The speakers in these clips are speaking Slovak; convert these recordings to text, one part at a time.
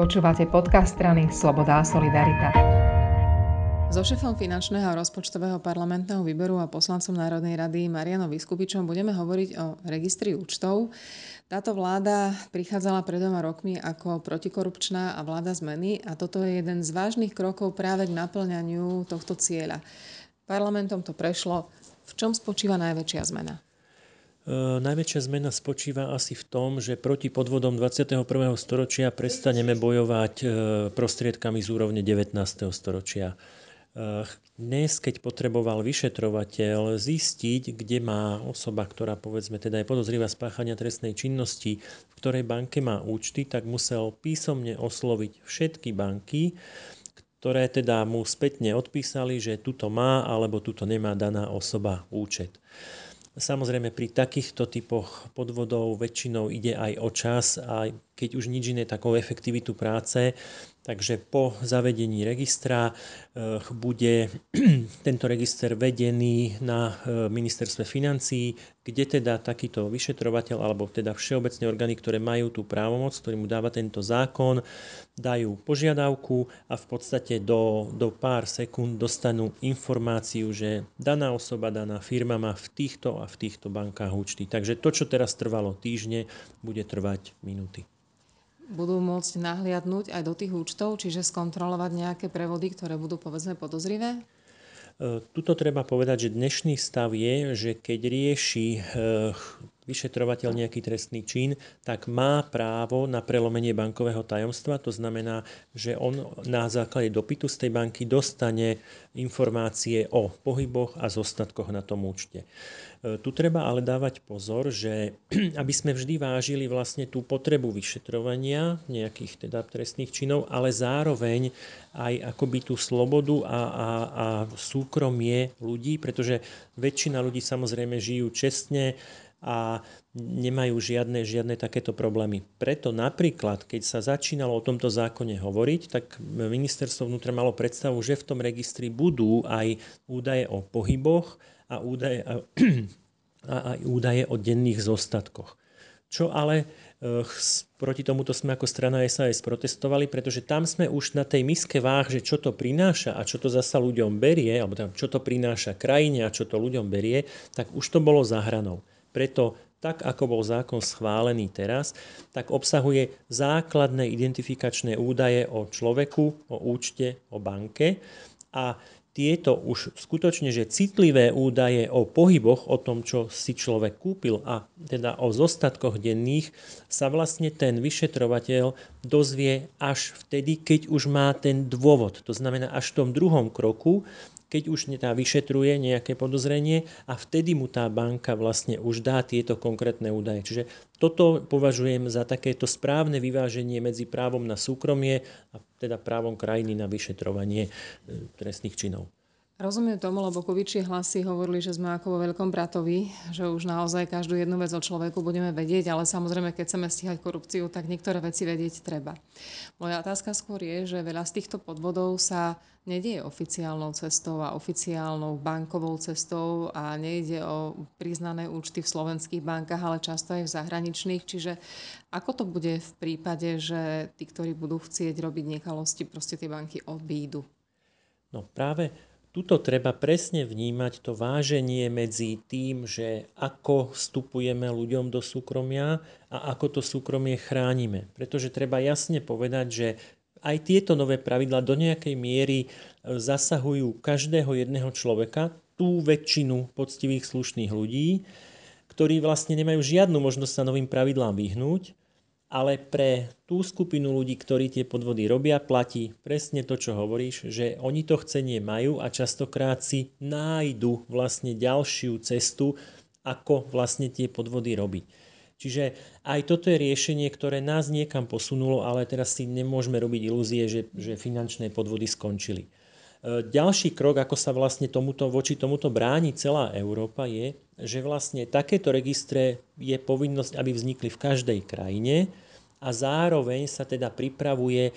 Počúvate podcast strany Sloboda a Solidarita. So šefom finančného a rozpočtového parlamentného výboru a poslancom Národnej rady Marianom Vyskupičom budeme hovoriť o registri účtov. Táto vláda prichádzala pred dvoma rokmi ako protikorupčná a vláda zmeny a toto je jeden z vážnych krokov práve k naplňaniu tohto cieľa. Parlamentom to prešlo. V čom spočíva najväčšia zmena? E, najväčšia zmena spočíva asi v tom, že proti podvodom 21. storočia prestaneme bojovať e, prostriedkami z úrovne 19. storočia. E, dnes, keď potreboval vyšetrovateľ zistiť, kde má osoba, ktorá povedzme teda je podozrivá spáchania trestnej činnosti, v ktorej banke má účty, tak musel písomne osloviť všetky banky, ktoré teda mu spätne odpísali, že tuto má alebo tuto nemá daná osoba účet. Samozrejme pri takýchto typoch podvodov väčšinou ide aj o čas a keď už nič iné, takou efektivitu práce. Takže po zavedení registra eh, bude tento register vedený na eh, ministerstve financií, kde teda takýto vyšetrovateľ alebo teda všeobecné orgány, ktoré majú tú právomoc, ktorý mu dáva tento zákon, dajú požiadavku a v podstate do, do pár sekúnd dostanú informáciu, že daná osoba, daná firma má v týchto a v týchto bankách účty. Takže to, čo teraz trvalo týždne, bude trvať minúty budú môcť nahliadnúť aj do tých účtov, čiže skontrolovať nejaké prevody, ktoré budú povedzme podozrivé? E, tuto treba povedať, že dnešný stav je, že keď rieši e, vyšetrovateľ nejaký trestný čin, tak má právo na prelomenie bankového tajomstva. To znamená, že on na základe dopytu z tej banky dostane informácie o pohyboch a zostatkoch na tom účte. E, tu treba ale dávať pozor, že aby sme vždy vážili vlastne tú potrebu vyšetrovania nejakých teda trestných činov, ale zároveň aj akoby tú slobodu a, a, a súkromie ľudí, pretože väčšina ľudí samozrejme žijú čestne, a nemajú žiadne, žiadne takéto problémy. Preto napríklad, keď sa začínalo o tomto zákone hovoriť, tak ministerstvo vnútra malo predstavu, že v tom registri budú aj údaje o pohyboch a údaje, a, a aj údaje o denných zostatkoch. Čo ale e, proti tomuto sme ako strana SAS protestovali, pretože tam sme už na tej miske váh, že čo to prináša a čo to zasa ľuďom berie, alebo tam, čo to prináša krajine a čo to ľuďom berie, tak už to bolo za hranou. Preto tak ako bol zákon schválený teraz, tak obsahuje základné identifikačné údaje o človeku, o účte, o banke a tieto už skutočne, že citlivé údaje o pohyboch, o tom, čo si človek kúpil a teda o zostatkoch denných, sa vlastne ten vyšetrovateľ dozvie až vtedy, keď už má ten dôvod. To znamená až v tom druhom kroku, keď už tá vyšetruje nejaké podozrenie a vtedy mu tá banka vlastne už dá tieto konkrétne údaje. Čiže toto považujem za takéto správne vyváženie medzi právom na súkromie a teda právom krajiny na vyšetrovanie e, trestných činov. Rozumiem tomu, lebo kuvičie hlasy hovorili, že sme ako vo veľkom bratovi, že už naozaj každú jednu vec o človeku budeme vedieť, ale samozrejme, keď chceme stíhať korupciu, tak niektoré veci vedieť treba. Moja otázka skôr je, že veľa z týchto podvodov sa nedieje oficiálnou cestou a oficiálnou bankovou cestou a nejde o priznané účty v slovenských bankách, ale často aj v zahraničných. Čiže ako to bude v prípade, že tí, ktorí budú chcieť robiť nekalosti, proste tie banky obídu? No práve Tuto treba presne vnímať to váženie medzi tým, že ako vstupujeme ľuďom do súkromia a ako to súkromie chránime. Pretože treba jasne povedať, že aj tieto nové pravidlá do nejakej miery e, zasahujú každého jedného človeka, tú väčšinu poctivých slušných ľudí, ktorí vlastne nemajú žiadnu možnosť sa novým pravidlám vyhnúť ale pre tú skupinu ľudí, ktorí tie podvody robia, platí presne to, čo hovoríš, že oni to chcenie majú a častokrát si nájdu vlastne ďalšiu cestu, ako vlastne tie podvody robiť. Čiže aj toto je riešenie, ktoré nás niekam posunulo, ale teraz si nemôžeme robiť ilúzie, že, že finančné podvody skončili. E, ďalší krok, ako sa vlastne tomuto, voči tomuto bráni celá Európa, je, že vlastne takéto registre je povinnosť, aby vznikli v každej krajine a zároveň sa teda pripravuje e,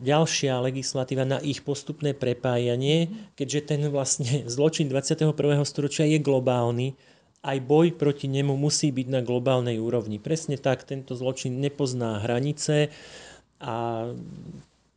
ďalšia legislatíva na ich postupné prepájanie, keďže ten vlastne zločin 21. storočia je globálny, aj boj proti nemu musí byť na globálnej úrovni. Presne tak, tento zločin nepozná hranice, a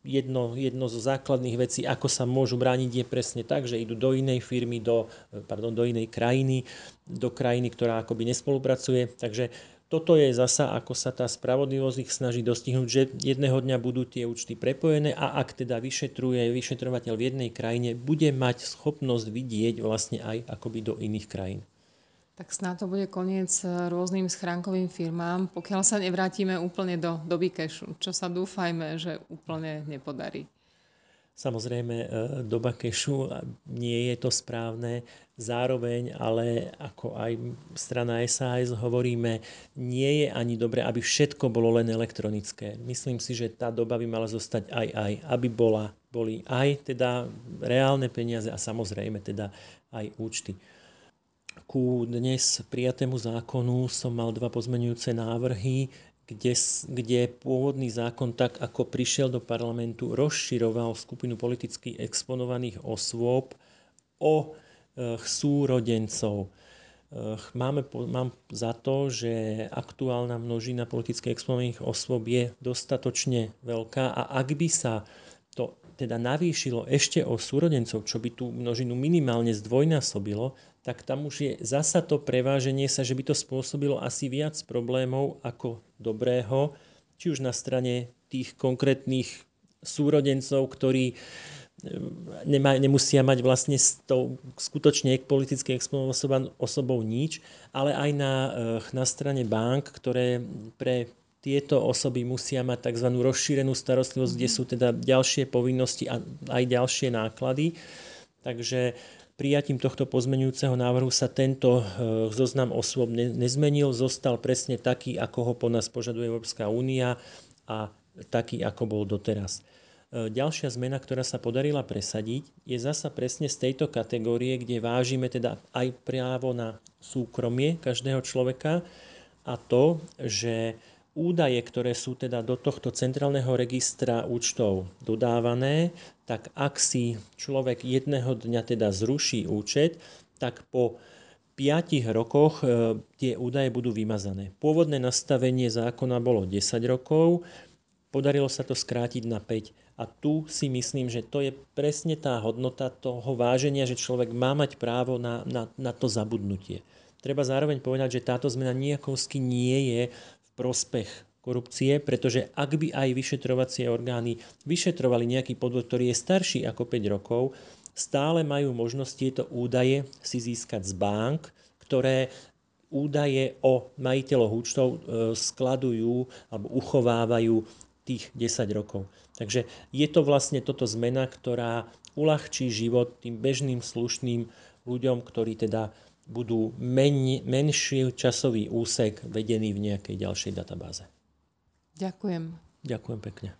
jedno, jedno zo základných vecí, ako sa môžu brániť, je presne tak, že idú do inej firmy, do, pardon, do inej krajiny, do krajiny, ktorá akoby nespolupracuje. Takže toto je zasa, ako sa tá spravodlivosť ich snaží dostihnúť, že jedného dňa budú tie účty prepojené a ak teda vyšetruje vyšetrovateľ v jednej krajine, bude mať schopnosť vidieť vlastne aj akoby do iných krajín. Tak snad to bude koniec eh, rôznym schránkovým firmám, pokiaľ sa nevrátime úplne do doby kešu, čo sa dúfajme, že úplne nepodarí. Samozrejme, eh, doba kešu nie je to správne. Zároveň, ale ako aj strana SAS hovoríme, nie je ani dobre, aby všetko bolo len elektronické. Myslím si, že tá doba by mala zostať aj aj, aby bola, boli aj teda reálne peniaze a samozrejme teda aj účty ku dnes prijatému zákonu som mal dva pozmenujúce návrhy, kde, kde pôvodný zákon, tak ako prišiel do parlamentu, rozširoval skupinu politicky exponovaných osôb o e, súrodencov. E, máme, mám za to, že aktuálna množina politicky exponovaných osôb je dostatočne veľká a ak by sa to teda navýšilo ešte o súrodencov, čo by tú množinu minimálne zdvojnásobilo, tak tam už je zasa to preváženie sa, že by to spôsobilo asi viac problémov ako dobrého, či už na strane tých konkrétnych súrodencov, ktorí e, nemá, nemusia mať vlastne s tou skutočne politicky exponovanou osobou nič, ale aj na, e, na strane bank, ktoré pre tieto osoby musia mať tzv. rozšírenú starostlivosť, kde sú teda ďalšie povinnosti a aj ďalšie náklady. Takže Prijatím tohto pozmenujúceho návrhu sa tento e, zoznam osôb nezmenil, zostal presne taký, ako ho po nás požaduje Európska únia a taký, ako bol doteraz. E, ďalšia zmena, ktorá sa podarila presadiť, je zasa presne z tejto kategórie, kde vážime teda aj právo na súkromie každého človeka a to, že údaje, ktoré sú teda do tohto centrálneho registra účtov dodávané, tak ak si človek jedného dňa teda zruší účet, tak po 5 rokoch e, tie údaje budú vymazané. Pôvodné nastavenie zákona bolo 10 rokov, podarilo sa to skrátiť na 5. A tu si myslím, že to je presne tá hodnota toho váženia, že človek má mať právo na, na, na to zabudnutie. Treba zároveň povedať, že táto zmena nejakovsky nie je prospech korupcie, pretože ak by aj vyšetrovacie orgány vyšetrovali nejaký podvod, ktorý je starší ako 5 rokov, stále majú možnosť tieto údaje si získať z bank, ktoré údaje o majiteľoch účtov e, skladujú alebo uchovávajú tých 10 rokov. Takže je to vlastne toto zmena, ktorá uľahčí život tým bežným slušným ľuďom, ktorí teda budú men, menší časový úsek vedený v nejakej ďalšej databáze. Ďakujem. Ďakujem pekne.